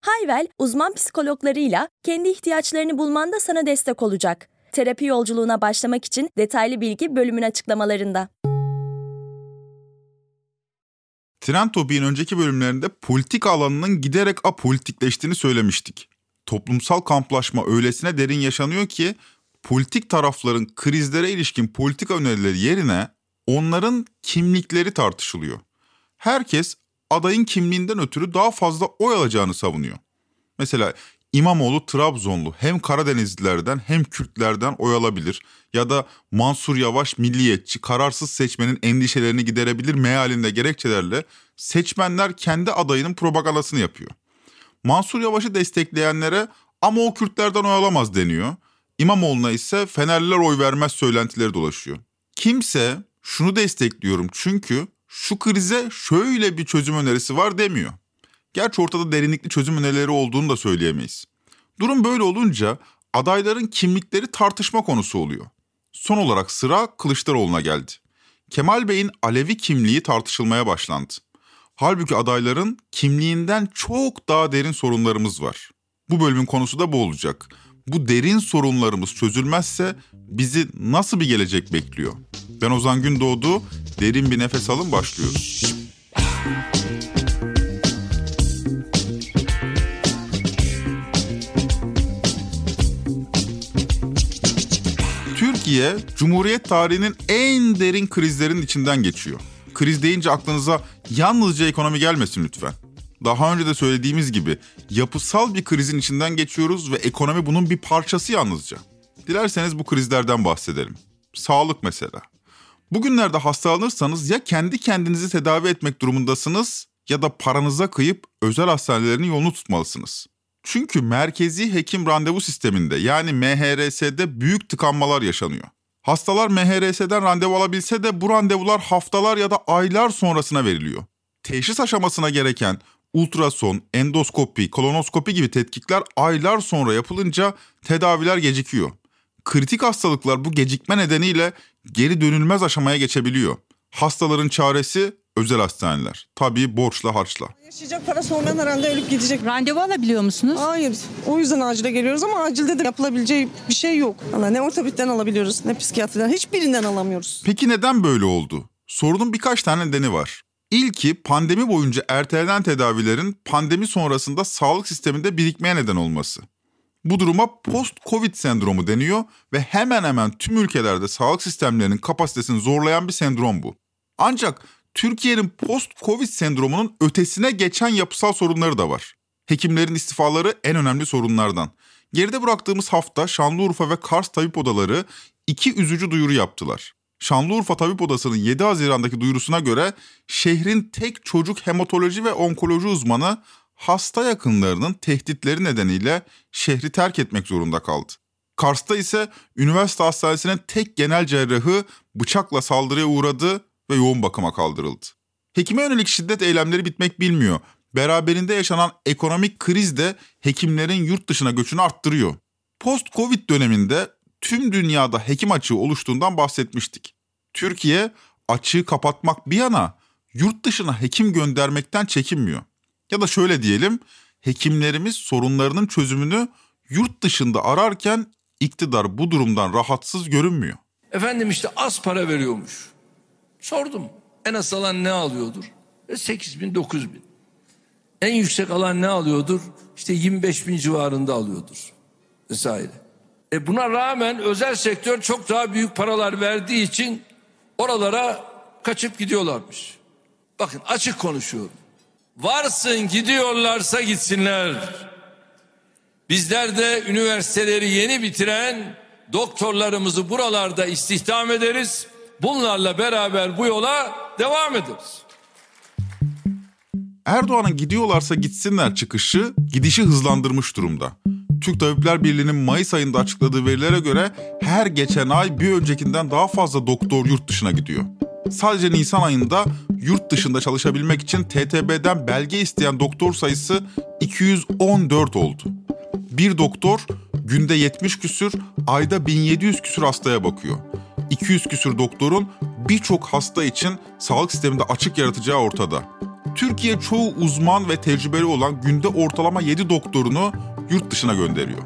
Hayvel, uzman psikologlarıyla kendi ihtiyaçlarını bulmanda sana destek olacak. Terapi yolculuğuna başlamak için detaylı bilgi bölümün açıklamalarında. Trend Topi'nin önceki bölümlerinde politik alanının giderek apolitikleştiğini söylemiştik. Toplumsal kamplaşma öylesine derin yaşanıyor ki politik tarafların krizlere ilişkin politika önerileri yerine onların kimlikleri tartışılıyor. Herkes adayın kimliğinden ötürü daha fazla oy alacağını savunuyor. Mesela İmamoğlu Trabzonlu hem Karadenizlilerden hem Kürtlerden oy alabilir ya da Mansur Yavaş milliyetçi kararsız seçmenin endişelerini giderebilir mealinde gerekçelerle seçmenler kendi adayının propagandasını yapıyor. Mansur Yavaş'ı destekleyenlere ama o Kürtlerden oy alamaz deniyor. İmamoğlu'na ise Fenerliler oy vermez söylentileri dolaşıyor. Kimse şunu destekliyorum çünkü şu krize şöyle bir çözüm önerisi var demiyor. Gerçi ortada derinlikli çözüm önerileri olduğunu da söyleyemeyiz. Durum böyle olunca adayların kimlikleri tartışma konusu oluyor. Son olarak sıra Kılıçdaroğlu'na geldi. Kemal Bey'in Alevi kimliği tartışılmaya başlandı. Halbuki adayların kimliğinden çok daha derin sorunlarımız var. Bu bölümün konusu da bu olacak. Bu derin sorunlarımız çözülmezse bizi nasıl bir gelecek bekliyor? Ben Ozan Gündoğdu, derin bir nefes alın başlıyoruz. Türkiye, Cumhuriyet tarihinin en derin krizlerin içinden geçiyor. Kriz deyince aklınıza yalnızca ekonomi gelmesin lütfen. Daha önce de söylediğimiz gibi yapısal bir krizin içinden geçiyoruz ve ekonomi bunun bir parçası yalnızca. Dilerseniz bu krizlerden bahsedelim. Sağlık mesela. Bugünlerde hastalanırsanız ya kendi kendinizi tedavi etmek durumundasınız ya da paranıza kıyıp özel hastanelerin yolunu tutmalısınız. Çünkü merkezi hekim randevu sisteminde yani MHRS'de büyük tıkanmalar yaşanıyor. Hastalar MHRS'den randevu alabilse de bu randevular haftalar ya da aylar sonrasına veriliyor. Teşhis aşamasına gereken ultrason, endoskopi, kolonoskopi gibi tetkikler aylar sonra yapılınca tedaviler gecikiyor. Kritik hastalıklar bu gecikme nedeniyle geri dönülmez aşamaya geçebiliyor. Hastaların çaresi özel hastaneler. Tabii borçla harçla. Yaşayacak parası olmayan herhalde ölüp gidecek. Randevu alabiliyor musunuz? Hayır. O yüzden acile geliyoruz ama acilde de yapılabileceği bir şey yok. Ama ne ortopedden alabiliyoruz ne psikiyatriden hiçbirinden alamıyoruz. Peki neden böyle oldu? Sorunun birkaç tane nedeni var. İlki pandemi boyunca ertelenen tedavilerin pandemi sonrasında sağlık sisteminde birikmeye neden olması. Bu duruma post-covid sendromu deniyor ve hemen hemen tüm ülkelerde sağlık sistemlerinin kapasitesini zorlayan bir sendrom bu. Ancak Türkiye'nin post-covid sendromunun ötesine geçen yapısal sorunları da var. Hekimlerin istifaları en önemli sorunlardan. Geride bıraktığımız hafta Şanlıurfa ve Kars tabip odaları iki üzücü duyuru yaptılar. Şanlıurfa Tabip Odası'nın 7 Haziran'daki duyurusuna göre şehrin tek çocuk hematoloji ve onkoloji uzmanı hasta yakınlarının tehditleri nedeniyle şehri terk etmek zorunda kaldı. Kars'ta ise üniversite hastanesinin tek genel cerrahı bıçakla saldırıya uğradı ve yoğun bakıma kaldırıldı. Hekime yönelik şiddet eylemleri bitmek bilmiyor. Beraberinde yaşanan ekonomik kriz de hekimlerin yurt dışına göçünü arttırıyor. Post-Covid döneminde tüm dünyada hekim açığı oluştuğundan bahsetmiştik. Türkiye açığı kapatmak bir yana yurt dışına hekim göndermekten çekinmiyor. Ya da şöyle diyelim, hekimlerimiz sorunlarının çözümünü yurt dışında ararken iktidar bu durumdan rahatsız görünmüyor. Efendim işte az para veriyormuş. Sordum. En az alan ne alıyordur? 8 e, bin 9 bin. En yüksek alan ne alıyordur? İşte 25 bin civarında alıyordur. Vesaire. E buna rağmen özel sektör çok daha büyük paralar verdiği için oralara kaçıp gidiyorlarmış. Bakın açık konuşuyorum. Varsın gidiyorlarsa gitsinler. Bizler de üniversiteleri yeni bitiren doktorlarımızı buralarda istihdam ederiz. Bunlarla beraber bu yola devam ederiz. Erdoğan'ın gidiyorlarsa gitsinler çıkışı gidişi hızlandırmış durumda. Türk Tabipler Birliği'nin Mayıs ayında açıkladığı verilere göre her geçen ay bir öncekinden daha fazla doktor yurt dışına gidiyor. Sadece Nisan ayında yurt dışında çalışabilmek için TTB'den belge isteyen doktor sayısı 214 oldu. Bir doktor günde 70 küsür, ayda 1700 küsür hastaya bakıyor. 200 küsür doktorun birçok hasta için sağlık sisteminde açık yaratacağı ortada. Türkiye çoğu uzman ve tecrübeli olan günde ortalama 7 doktorunu yurt dışına gönderiyor.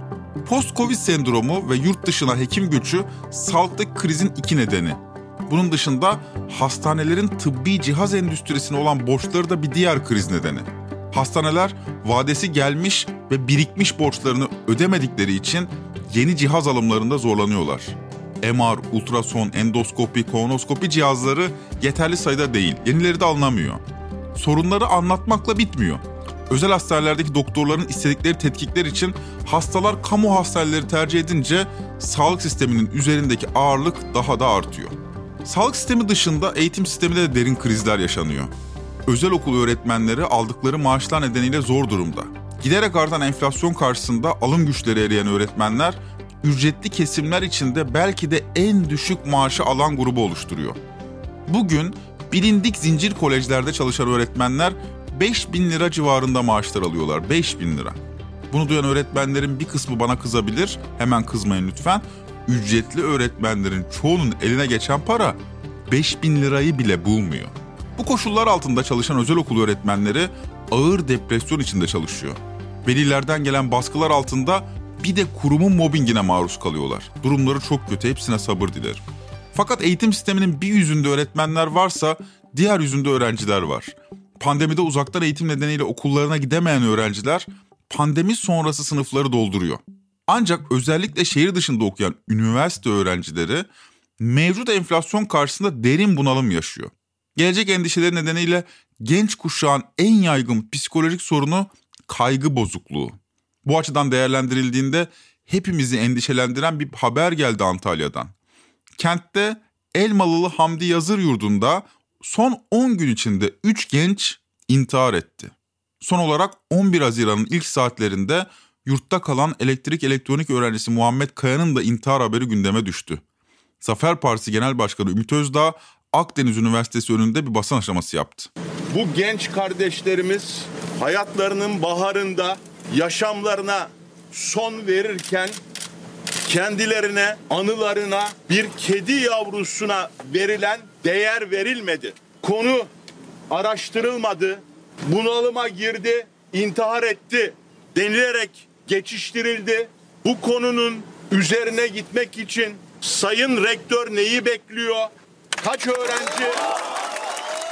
Post-Covid sendromu ve yurt dışına hekim göçü sağlıktaki krizin iki nedeni. Bunun dışında hastanelerin tıbbi cihaz endüstrisine olan borçları da bir diğer kriz nedeni. Hastaneler vadesi gelmiş ve birikmiş borçlarını ödemedikleri için yeni cihaz alımlarında zorlanıyorlar. MR, ultrason, endoskopi, kolonoskopi cihazları yeterli sayıda değil. Yenileri de alınamıyor. Sorunları anlatmakla bitmiyor. Özel hastanelerdeki doktorların istedikleri tetkikler için hastalar kamu hastaneleri tercih edince sağlık sisteminin üzerindeki ağırlık daha da artıyor. Sağlık sistemi dışında eğitim sisteminde de derin krizler yaşanıyor. Özel okul öğretmenleri aldıkları maaşlar nedeniyle zor durumda. Giderek artan enflasyon karşısında alım güçleri eriyen öğretmenler ücretli kesimler içinde belki de en düşük maaşı alan grubu oluşturuyor. Bugün bilindik zincir kolejlerde çalışan öğretmenler 5 bin lira civarında maaşlar alıyorlar. 5 bin lira. Bunu duyan öğretmenlerin bir kısmı bana kızabilir. Hemen kızmayın lütfen. Ücretli öğretmenlerin çoğunun eline geçen para 5 bin lirayı bile bulmuyor. Bu koşullar altında çalışan özel okul öğretmenleri ağır depresyon içinde çalışıyor. Velilerden gelen baskılar altında bir de kurumun mobbingine maruz kalıyorlar. Durumları çok kötü, hepsine sabır dilerim. Fakat eğitim sisteminin bir yüzünde öğretmenler varsa diğer yüzünde öğrenciler var. Pandemide uzaktan eğitim nedeniyle okullarına gidemeyen öğrenciler pandemi sonrası sınıfları dolduruyor. Ancak özellikle şehir dışında okuyan üniversite öğrencileri mevcut enflasyon karşısında derin bunalım yaşıyor. Gelecek endişeleri nedeniyle genç kuşağın en yaygın psikolojik sorunu kaygı bozukluğu. Bu açıdan değerlendirildiğinde hepimizi endişelendiren bir haber geldi Antalya'dan. Kentte Elmalılı Hamdi Yazır Yurdu'nda son 10 gün içinde 3 genç intihar etti. Son olarak 11 Haziran'ın ilk saatlerinde yurtta kalan elektrik elektronik öğrencisi Muhammed Kaya'nın da intihar haberi gündeme düştü. Zafer Partisi Genel Başkanı Ümit Özdağ Akdeniz Üniversitesi önünde bir basın aşaması yaptı. Bu genç kardeşlerimiz hayatlarının baharında yaşamlarına son verirken kendilerine, anılarına bir kedi yavrusuna verilen değer verilmedi. Konu araştırılmadı, bunalıma girdi, intihar etti denilerek geçiştirildi. Bu konunun üzerine gitmek için Sayın Rektör neyi bekliyor? Kaç öğrenci?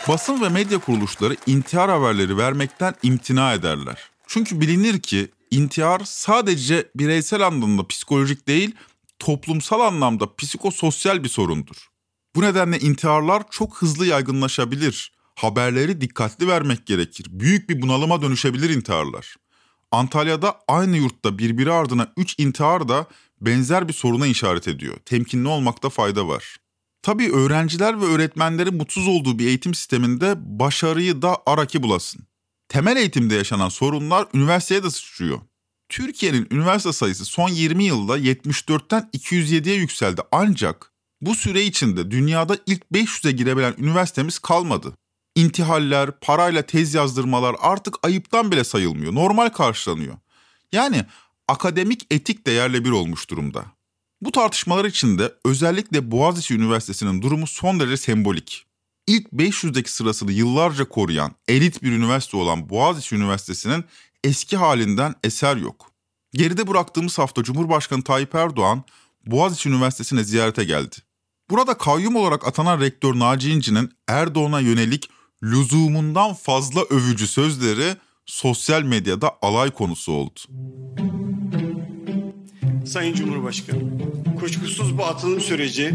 Basın ve medya kuruluşları intihar haberleri vermekten imtina ederler. Çünkü bilinir ki intihar sadece bireysel anlamda psikolojik değil, toplumsal anlamda psikososyal bir sorundur. Bu nedenle intiharlar çok hızlı yaygınlaşabilir. Haberleri dikkatli vermek gerekir. Büyük bir bunalıma dönüşebilir intiharlar. Antalya'da aynı yurtta birbiri ardına 3 intihar da benzer bir soruna işaret ediyor. Temkinli olmakta fayda var. Tabii öğrenciler ve öğretmenlerin mutsuz olduğu bir eğitim sisteminde başarıyı da araki bulasın. Temel eğitimde yaşanan sorunlar üniversiteye de sıçrıyor. Türkiye'nin üniversite sayısı son 20 yılda 74'ten 207'ye yükseldi ancak bu süre içinde dünyada ilk 500'e girebilen üniversitemiz kalmadı. İntihaller, parayla tez yazdırmalar artık ayıptan bile sayılmıyor, normal karşılanıyor. Yani akademik etik de yerle bir olmuş durumda. Bu tartışmalar içinde özellikle Boğaziçi Üniversitesi'nin durumu son derece sembolik. İlk 500'deki sırasını yıllarca koruyan elit bir üniversite olan Boğaziçi Üniversitesi'nin eski halinden eser yok. Geride bıraktığımız hafta Cumhurbaşkanı Tayyip Erdoğan Boğaziçi Üniversitesi'ne ziyarete geldi. Burada kayyum olarak atanan rektör Naci İnci'nin Erdoğan'a yönelik lüzumundan fazla övücü sözleri sosyal medyada alay konusu oldu. Sayın Cumhurbaşkanı, kuşkusuz bu atılım süreci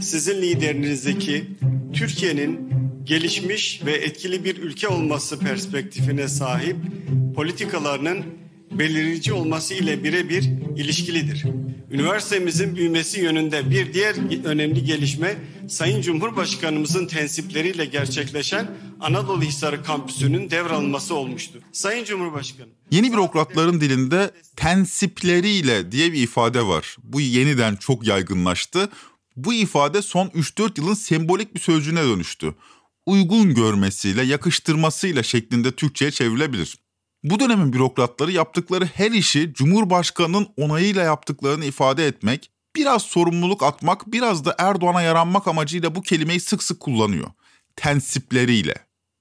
sizin liderinizdeki Türkiye'nin gelişmiş ve etkili bir ülke olması perspektifine sahip politikalarının belirleyici olması ile birebir ilişkilidir. Üniversitemizin büyümesi yönünde bir diğer önemli gelişme Sayın Cumhurbaşkanımızın tensipleriyle gerçekleşen Anadolu Hisarı kampüsünün devralınması olmuştur. Sayın Cumhurbaşkanı. Yeni bürokratların dilinde tensipleriyle diye bir ifade var. Bu yeniden çok yaygınlaştı. Bu ifade son 3-4 yılın sembolik bir sözcüğüne dönüştü. Uygun görmesiyle, yakıştırmasıyla şeklinde Türkçe'ye çevrilebilir. Bu dönemin bürokratları yaptıkları her işi Cumhurbaşkanı'nın onayıyla yaptıklarını ifade etmek, biraz sorumluluk atmak, biraz da Erdoğan'a yaranmak amacıyla bu kelimeyi sık sık kullanıyor. Tensipleriyle.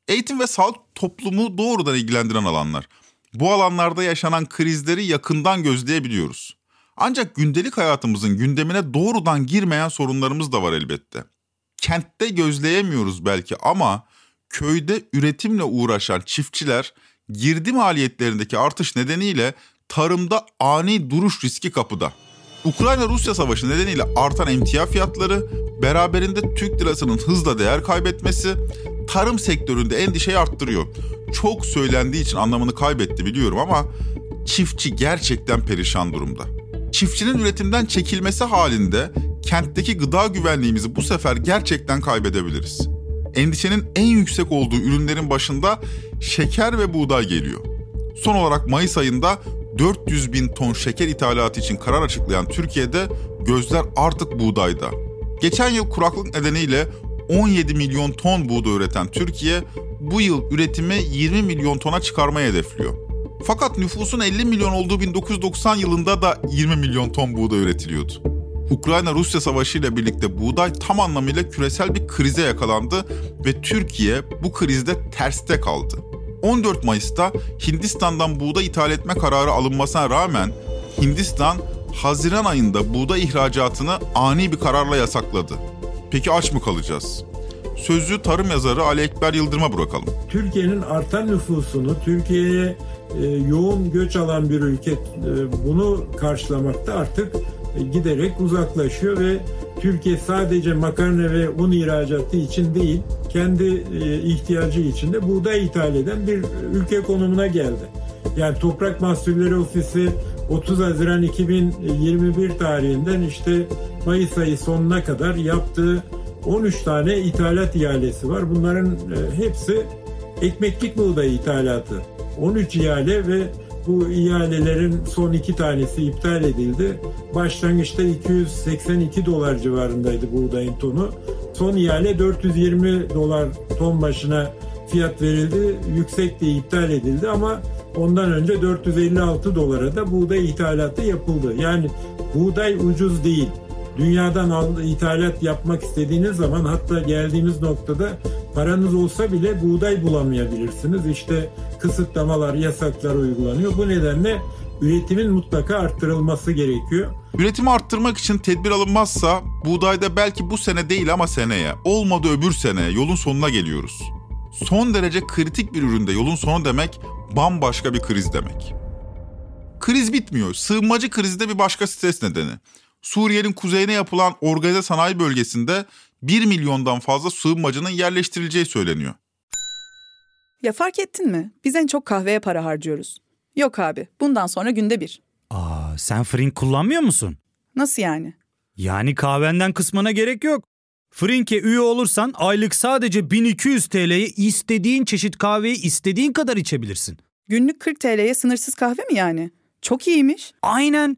Eğitim ve sağlık toplumu doğrudan ilgilendiren alanlar. Bu alanlarda yaşanan krizleri yakından gözleyebiliyoruz. Ancak gündelik hayatımızın gündemine doğrudan girmeyen sorunlarımız da var elbette. Kentte gözleyemiyoruz belki ama köyde üretimle uğraşan çiftçiler girdi maliyetlerindeki artış nedeniyle tarımda ani duruş riski kapıda. Ukrayna-Rusya savaşı nedeniyle artan emtia fiyatları, beraberinde Türk lirasının hızla değer kaybetmesi tarım sektöründe endişeyi arttırıyor. Çok söylendiği için anlamını kaybetti biliyorum ama çiftçi gerçekten perişan durumda. Çiftçinin üretimden çekilmesi halinde kentteki gıda güvenliğimizi bu sefer gerçekten kaybedebiliriz endişenin en yüksek olduğu ürünlerin başında şeker ve buğday geliyor. Son olarak Mayıs ayında 400 bin ton şeker ithalatı için karar açıklayan Türkiye'de gözler artık buğdayda. Geçen yıl kuraklık nedeniyle 17 milyon ton buğday üreten Türkiye bu yıl üretimi 20 milyon tona çıkarmayı hedefliyor. Fakat nüfusun 50 milyon olduğu 1990 yılında da 20 milyon ton buğday üretiliyordu. Ukrayna-Rusya savaşı ile birlikte buğday tam anlamıyla küresel bir krize yakalandı ve Türkiye bu krizde terste kaldı. 14 Mayıs'ta Hindistan'dan buğday ithal etme kararı alınmasına rağmen Hindistan Haziran ayında buğday ihracatını ani bir kararla yasakladı. Peki aç mı kalacağız? Sözlü tarım yazarı Ali Ekber Yıldırım'a bırakalım. Türkiye'nin artan nüfusunu, Türkiye'ye e, yoğun göç alan bir ülke e, bunu karşılamakta artık giderek uzaklaşıyor ve Türkiye sadece makarna ve un ihracatı için değil, kendi e, ihtiyacı için de buğday ithal eden bir ülke konumuna geldi. Yani Toprak Mahsulleri Ofisi 30 Haziran 2021 tarihinden işte Mayıs ayı sonuna kadar yaptığı 13 tane ithalat ihalesi var. Bunların e, hepsi ekmeklik buğday ithalatı. 13 ihale ve bu ihalelerin son iki tanesi iptal edildi. Başlangıçta 282 dolar civarındaydı buğdayın tonu. Son ihale 420 dolar ton başına fiyat verildi. Yüksek diye iptal edildi ama ondan önce 456 dolara da buğday ithalatı yapıldı. Yani buğday ucuz değil. Dünyadan al, ithalat yapmak istediğiniz zaman hatta geldiğimiz noktada paranız olsa bile buğday bulamayabilirsiniz. İşte kısıtlamalar, yasaklar uygulanıyor. Bu nedenle üretimin mutlaka arttırılması gerekiyor. Üretimi arttırmak için tedbir alınmazsa buğdayda belki bu sene değil ama seneye, olmadı öbür sene yolun sonuna geliyoruz. Son derece kritik bir üründe yolun sonu demek bambaşka bir kriz demek. Kriz bitmiyor. Sığınmacı krizi de bir başka stres nedeni. Suriye'nin kuzeyine yapılan organize sanayi bölgesinde 1 milyondan fazla sığınmacının yerleştirileceği söyleniyor. Ya fark ettin mi? Biz en çok kahveye para harcıyoruz. Yok abi, bundan sonra günde bir. Aa, sen Frink kullanmıyor musun? Nasıl yani? Yani kahvenden kısmına gerek yok. Frink'e üye olursan aylık sadece 1200 TL'ye istediğin çeşit kahveyi istediğin kadar içebilirsin. Günlük 40 TL'ye sınırsız kahve mi yani? Çok iyiymiş. Aynen.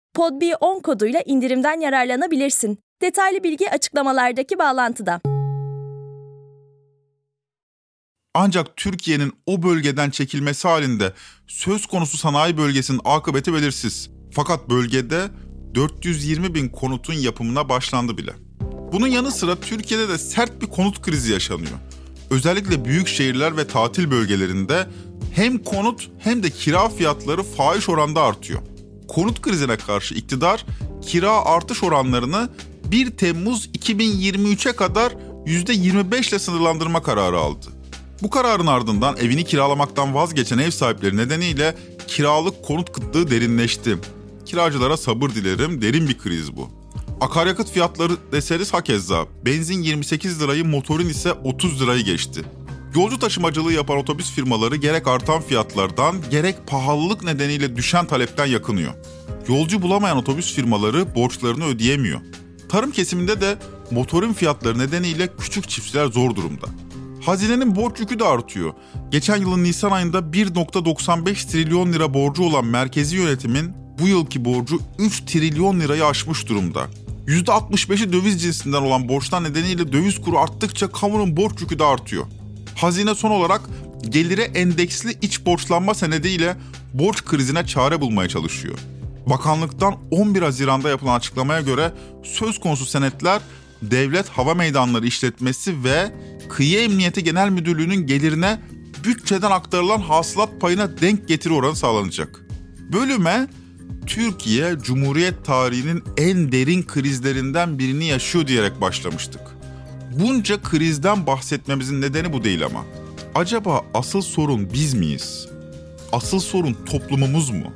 PodB10 koduyla indirimden yararlanabilirsin. Detaylı bilgi açıklamalardaki bağlantıda. Ancak Türkiye'nin o bölgeden çekilmesi halinde söz konusu sanayi bölgesinin akıbeti belirsiz. Fakat bölgede 420 bin konutun yapımına başlandı bile. Bunun yanı sıra Türkiye'de de sert bir konut krizi yaşanıyor. Özellikle büyük şehirler ve tatil bölgelerinde hem konut hem de kira fiyatları fahiş oranda artıyor. Konut krizine karşı iktidar kira artış oranlarını 1 Temmuz 2023'e kadar %25 ile sınırlandırma kararı aldı. Bu kararın ardından evini kiralamaktan vazgeçen ev sahipleri nedeniyle kiralık konut kıtlığı derinleşti. Kiracılara sabır dilerim, derin bir kriz bu. Akaryakıt fiyatları deseniz hakeza. Benzin 28 lirayı, motorin ise 30 lirayı geçti. Yolcu taşımacılığı yapan otobüs firmaları gerek artan fiyatlardan gerek pahalılık nedeniyle düşen talepten yakınıyor. Yolcu bulamayan otobüs firmaları borçlarını ödeyemiyor. Tarım kesiminde de motorin fiyatları nedeniyle küçük çiftçiler zor durumda. Hazinenin borç yükü de artıyor. Geçen yılın Nisan ayında 1.95 trilyon lira borcu olan merkezi yönetimin bu yılki borcu 3 trilyon lirayı aşmış durumda. %65'i döviz cinsinden olan borçlar nedeniyle döviz kuru arttıkça kamunun borç yükü de artıyor. Hazine son olarak gelire endeksli iç borçlanma senediyle borç krizine çare bulmaya çalışıyor. Bakanlıktan 11 Haziran'da yapılan açıklamaya göre söz konusu senetler Devlet Hava Meydanları İşletmesi ve Kıyı Emniyeti Genel Müdürlüğü'nün gelirine bütçeden aktarılan hasılat payına denk getiri oranı sağlanacak. Bölüme Türkiye Cumhuriyet tarihinin en derin krizlerinden birini yaşıyor diyerek başlamıştık. Bunca krizden bahsetmemizin nedeni bu değil ama. Acaba asıl sorun biz miyiz? Asıl sorun toplumumuz mu?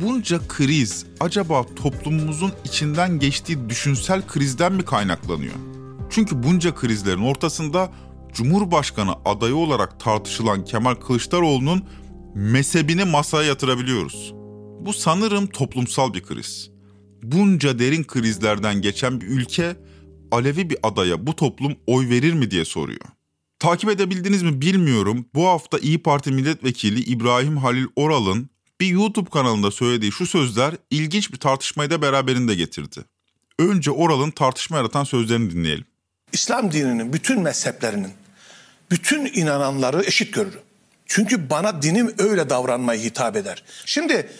Bunca kriz acaba toplumumuzun içinden geçtiği düşünsel krizden mi kaynaklanıyor? Çünkü bunca krizlerin ortasında Cumhurbaşkanı adayı olarak tartışılan Kemal Kılıçdaroğlu'nun mezhebini masaya yatırabiliyoruz. Bu sanırım toplumsal bir kriz. Bunca derin krizlerden geçen bir ülke Alevi bir adaya bu toplum oy verir mi diye soruyor. Takip edebildiniz mi bilmiyorum. Bu hafta İyi Parti milletvekili İbrahim Halil Oral'ın bir YouTube kanalında söylediği şu sözler ilginç bir tartışmayı da beraberinde getirdi. Önce Oral'ın tartışma yaratan sözlerini dinleyelim. İslam dininin bütün mezheplerinin bütün inananları eşit görürüm. Çünkü bana dinim öyle davranmayı hitap eder. Şimdi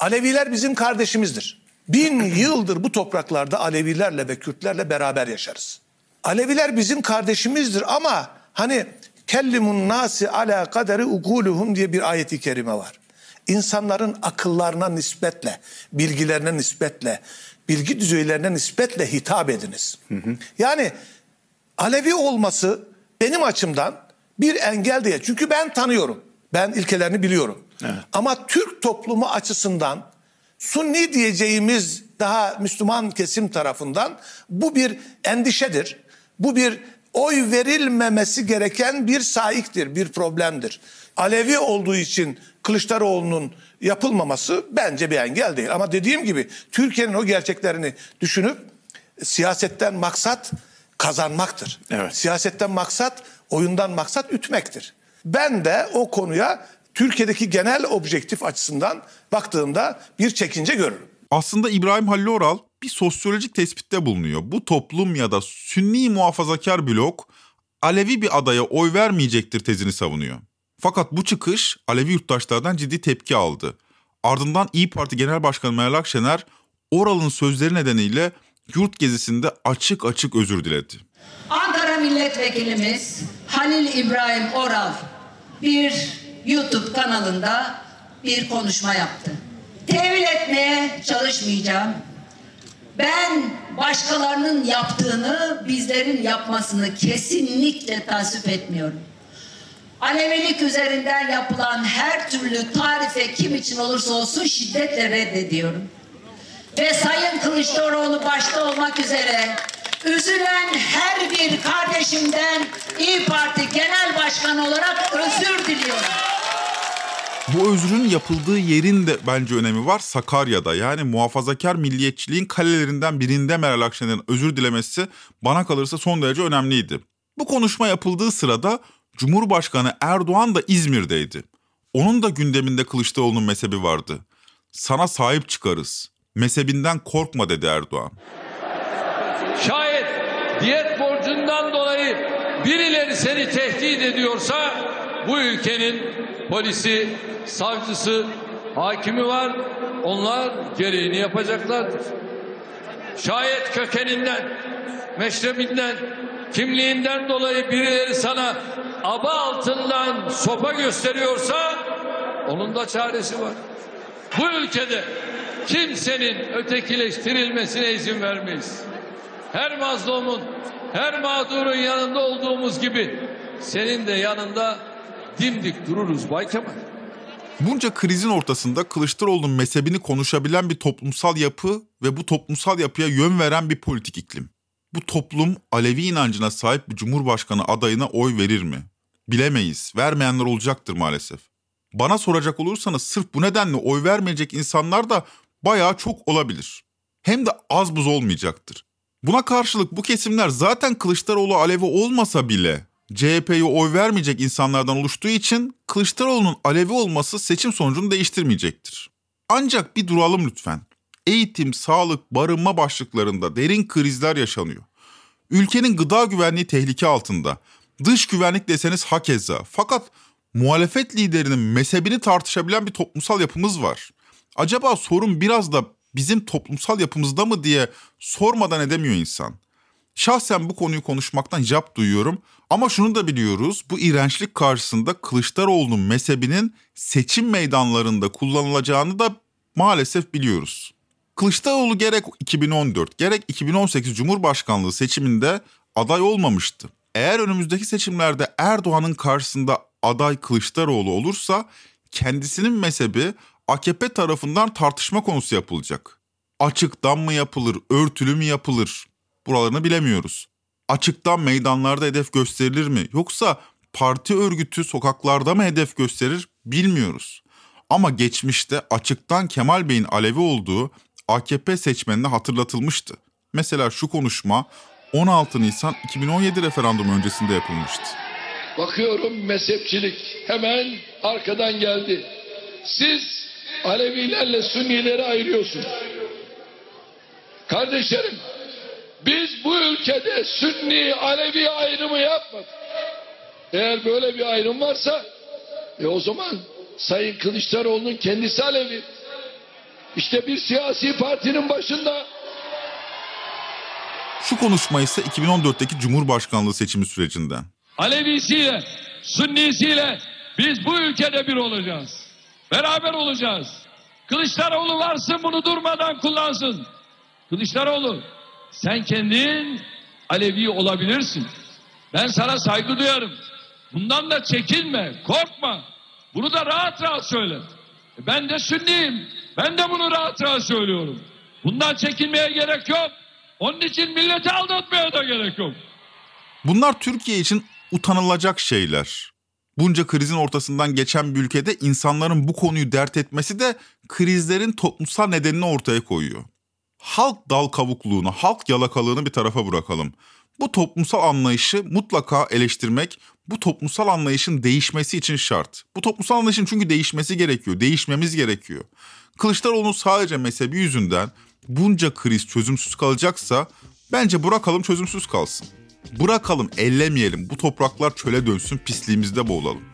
Aleviler bizim kardeşimizdir. Bin yıldır bu topraklarda Alevilerle ve Kürtlerle beraber yaşarız. Aleviler bizim kardeşimizdir ama hani kellimun nasi ala kaderi ukuluhum diye bir ayeti kerime var. İnsanların akıllarına nispetle, bilgilerine nispetle, bilgi düzeylerine nispetle hitap ediniz. Hı hı. Yani Alevi olması benim açımdan bir engel değil. Çünkü ben tanıyorum. Ben ilkelerini biliyorum. Evet. Ama Türk toplumu açısından Sunni diyeceğimiz daha Müslüman kesim tarafından bu bir endişedir. Bu bir oy verilmemesi gereken bir saiktir, bir problemdir. Alevi olduğu için Kılıçdaroğlu'nun yapılmaması bence bir engel değil. Ama dediğim gibi Türkiye'nin o gerçeklerini düşünüp siyasetten maksat kazanmaktır. Evet. Siyasetten maksat, oyundan maksat ütmektir. Ben de o konuya Türkiye'deki genel objektif açısından baktığımda bir çekince görürüm. Aslında İbrahim Halil Oral bir sosyolojik tespitte bulunuyor. Bu toplum ya da sünni muhafazakar blok Alevi bir adaya oy vermeyecektir tezini savunuyor. Fakat bu çıkış Alevi yurttaşlardan ciddi tepki aldı. Ardından İyi Parti Genel Başkanı Meral Akşener Oral'ın sözleri nedeniyle yurt gezisinde açık açık özür diledi. Ankara Milletvekilimiz Halil İbrahim Oral bir YouTube kanalında bir konuşma yaptı. Tevil etmeye çalışmayacağım. Ben başkalarının yaptığını bizlerin yapmasını kesinlikle tasvip etmiyorum. Alevilik üzerinden yapılan her türlü tarife kim için olursa olsun şiddetle reddediyorum. Ve Sayın Kılıçdaroğlu başta olmak üzere üzülen her bir kardeşimden İyi Parti Genel Başkanı olarak özür diliyorum. Bu özrün yapıldığı yerin de bence önemi var. Sakarya'da yani muhafazakar milliyetçiliğin kalelerinden birinde Meral Akşener'in özür dilemesi bana kalırsa son derece önemliydi. Bu konuşma yapıldığı sırada Cumhurbaşkanı Erdoğan da İzmir'deydi. Onun da gündeminde Kılıçdaroğlu'nun mezhebi vardı. Sana sahip çıkarız. Mezhebinden korkma dedi Erdoğan. Şayet diyet borcundan dolayı birileri seni tehdit ediyorsa bu ülkenin polisi, savcısı, hakimi var. Onlar gereğini yapacaklardır. Şayet kökeninden, meşrebinden, kimliğinden dolayı birileri sana aba altından sopa gösteriyorsa onun da çaresi var. Bu ülkede kimsenin ötekileştirilmesine izin vermeyiz. Her mazlumun, her mağdurun yanında olduğumuz gibi senin de yanında dimdik dururuz Bay Kemal. Bunca krizin ortasında Kılıçdaroğlu'nun mezhebini konuşabilen bir toplumsal yapı ve bu toplumsal yapıya yön veren bir politik iklim. Bu toplum Alevi inancına sahip bir cumhurbaşkanı adayına oy verir mi? Bilemeyiz. Vermeyenler olacaktır maalesef. Bana soracak olursanız sırf bu nedenle oy vermeyecek insanlar da bayağı çok olabilir. Hem de az buz olmayacaktır. Buna karşılık bu kesimler zaten Kılıçdaroğlu Alevi olmasa bile CHP'ye oy vermeyecek insanlardan oluştuğu için Kılıçdaroğlu'nun Alevi olması seçim sonucunu değiştirmeyecektir. Ancak bir duralım lütfen. Eğitim, sağlık, barınma başlıklarında derin krizler yaşanıyor. Ülkenin gıda güvenliği tehlike altında. Dış güvenlik deseniz hakeza. Fakat muhalefet liderinin mezhebini tartışabilen bir toplumsal yapımız var. Acaba sorun biraz da bizim toplumsal yapımızda mı diye sormadan edemiyor insan. Şahsen bu konuyu konuşmaktan hicap duyuyorum ama şunu da biliyoruz bu iğrençlik karşısında Kılıçdaroğlu'nun mezhebinin seçim meydanlarında kullanılacağını da maalesef biliyoruz. Kılıçdaroğlu gerek 2014 gerek 2018 Cumhurbaşkanlığı seçiminde aday olmamıştı. Eğer önümüzdeki seçimlerde Erdoğan'ın karşısında aday Kılıçdaroğlu olursa kendisinin mezhebi AKP tarafından tartışma konusu yapılacak. Açıktan mı yapılır, örtülü mü yapılır? Buralarını bilemiyoruz. Açıktan meydanlarda hedef gösterilir mi yoksa parti örgütü sokaklarda mı hedef gösterir bilmiyoruz. Ama geçmişte açıktan Kemal Bey'in Alevi olduğu AKP seçmenine hatırlatılmıştı. Mesela şu konuşma 16 Nisan 2017 referandum öncesinde yapılmıştı. Bakıyorum mezhepçilik hemen arkadan geldi. Siz Alevilerle Sünnileri ayırıyorsunuz. Kardeşlerim biz bu ülkede Sünni Alevi ayrımı yapmadık. Eğer böyle bir ayrım varsa e o zaman Sayın Kılıçdaroğlu'nun kendisi Alevi. İşte bir siyasi partinin başında Şu konuşma ise 2014'teki Cumhurbaşkanlığı seçimi sürecinden. Alevisiyle, Sünnisiyle biz bu ülkede bir olacağız. Beraber olacağız. Kılıçdaroğlu varsın bunu durmadan kullansın. Kılıçdaroğlu sen kendin Alevi olabilirsin. Ben sana saygı duyarım. Bundan da çekinme, korkma. Bunu da rahat rahat söyle. E Ben de Sünniyim. Ben de bunu rahat rahat söylüyorum. Bundan çekinmeye gerek yok. Onun için milleti aldatmaya da gerek yok. Bunlar Türkiye için utanılacak şeyler. Bunca krizin ortasından geçen bir ülkede insanların bu konuyu dert etmesi de krizlerin toplumsal nedenini ortaya koyuyor. Halk dal kavukluğunu, halk yalakalığını bir tarafa bırakalım. Bu toplumsal anlayışı mutlaka eleştirmek, bu toplumsal anlayışın değişmesi için şart. Bu toplumsal anlayışın çünkü değişmesi gerekiyor, değişmemiz gerekiyor. Kılıçdaroğlu sadece mezhebi yüzünden bunca kriz çözümsüz kalacaksa bence bırakalım çözümsüz kalsın. Bırakalım, ellemeyelim. Bu topraklar çöle dönsün, pisliğimizde boğulalım.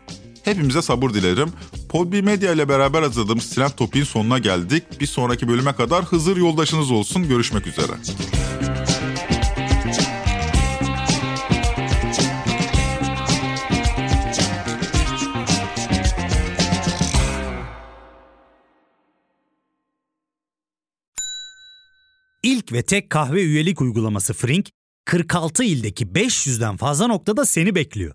Hepimize sabır dilerim. Podbi Medya ile beraber hazırladığımız Trend Topik'in sonuna geldik. Bir sonraki bölüme kadar Hızır yoldaşınız olsun. Görüşmek üzere. İlk ve tek kahve üyelik uygulaması Frink, 46 ildeki 500'den fazla noktada seni bekliyor.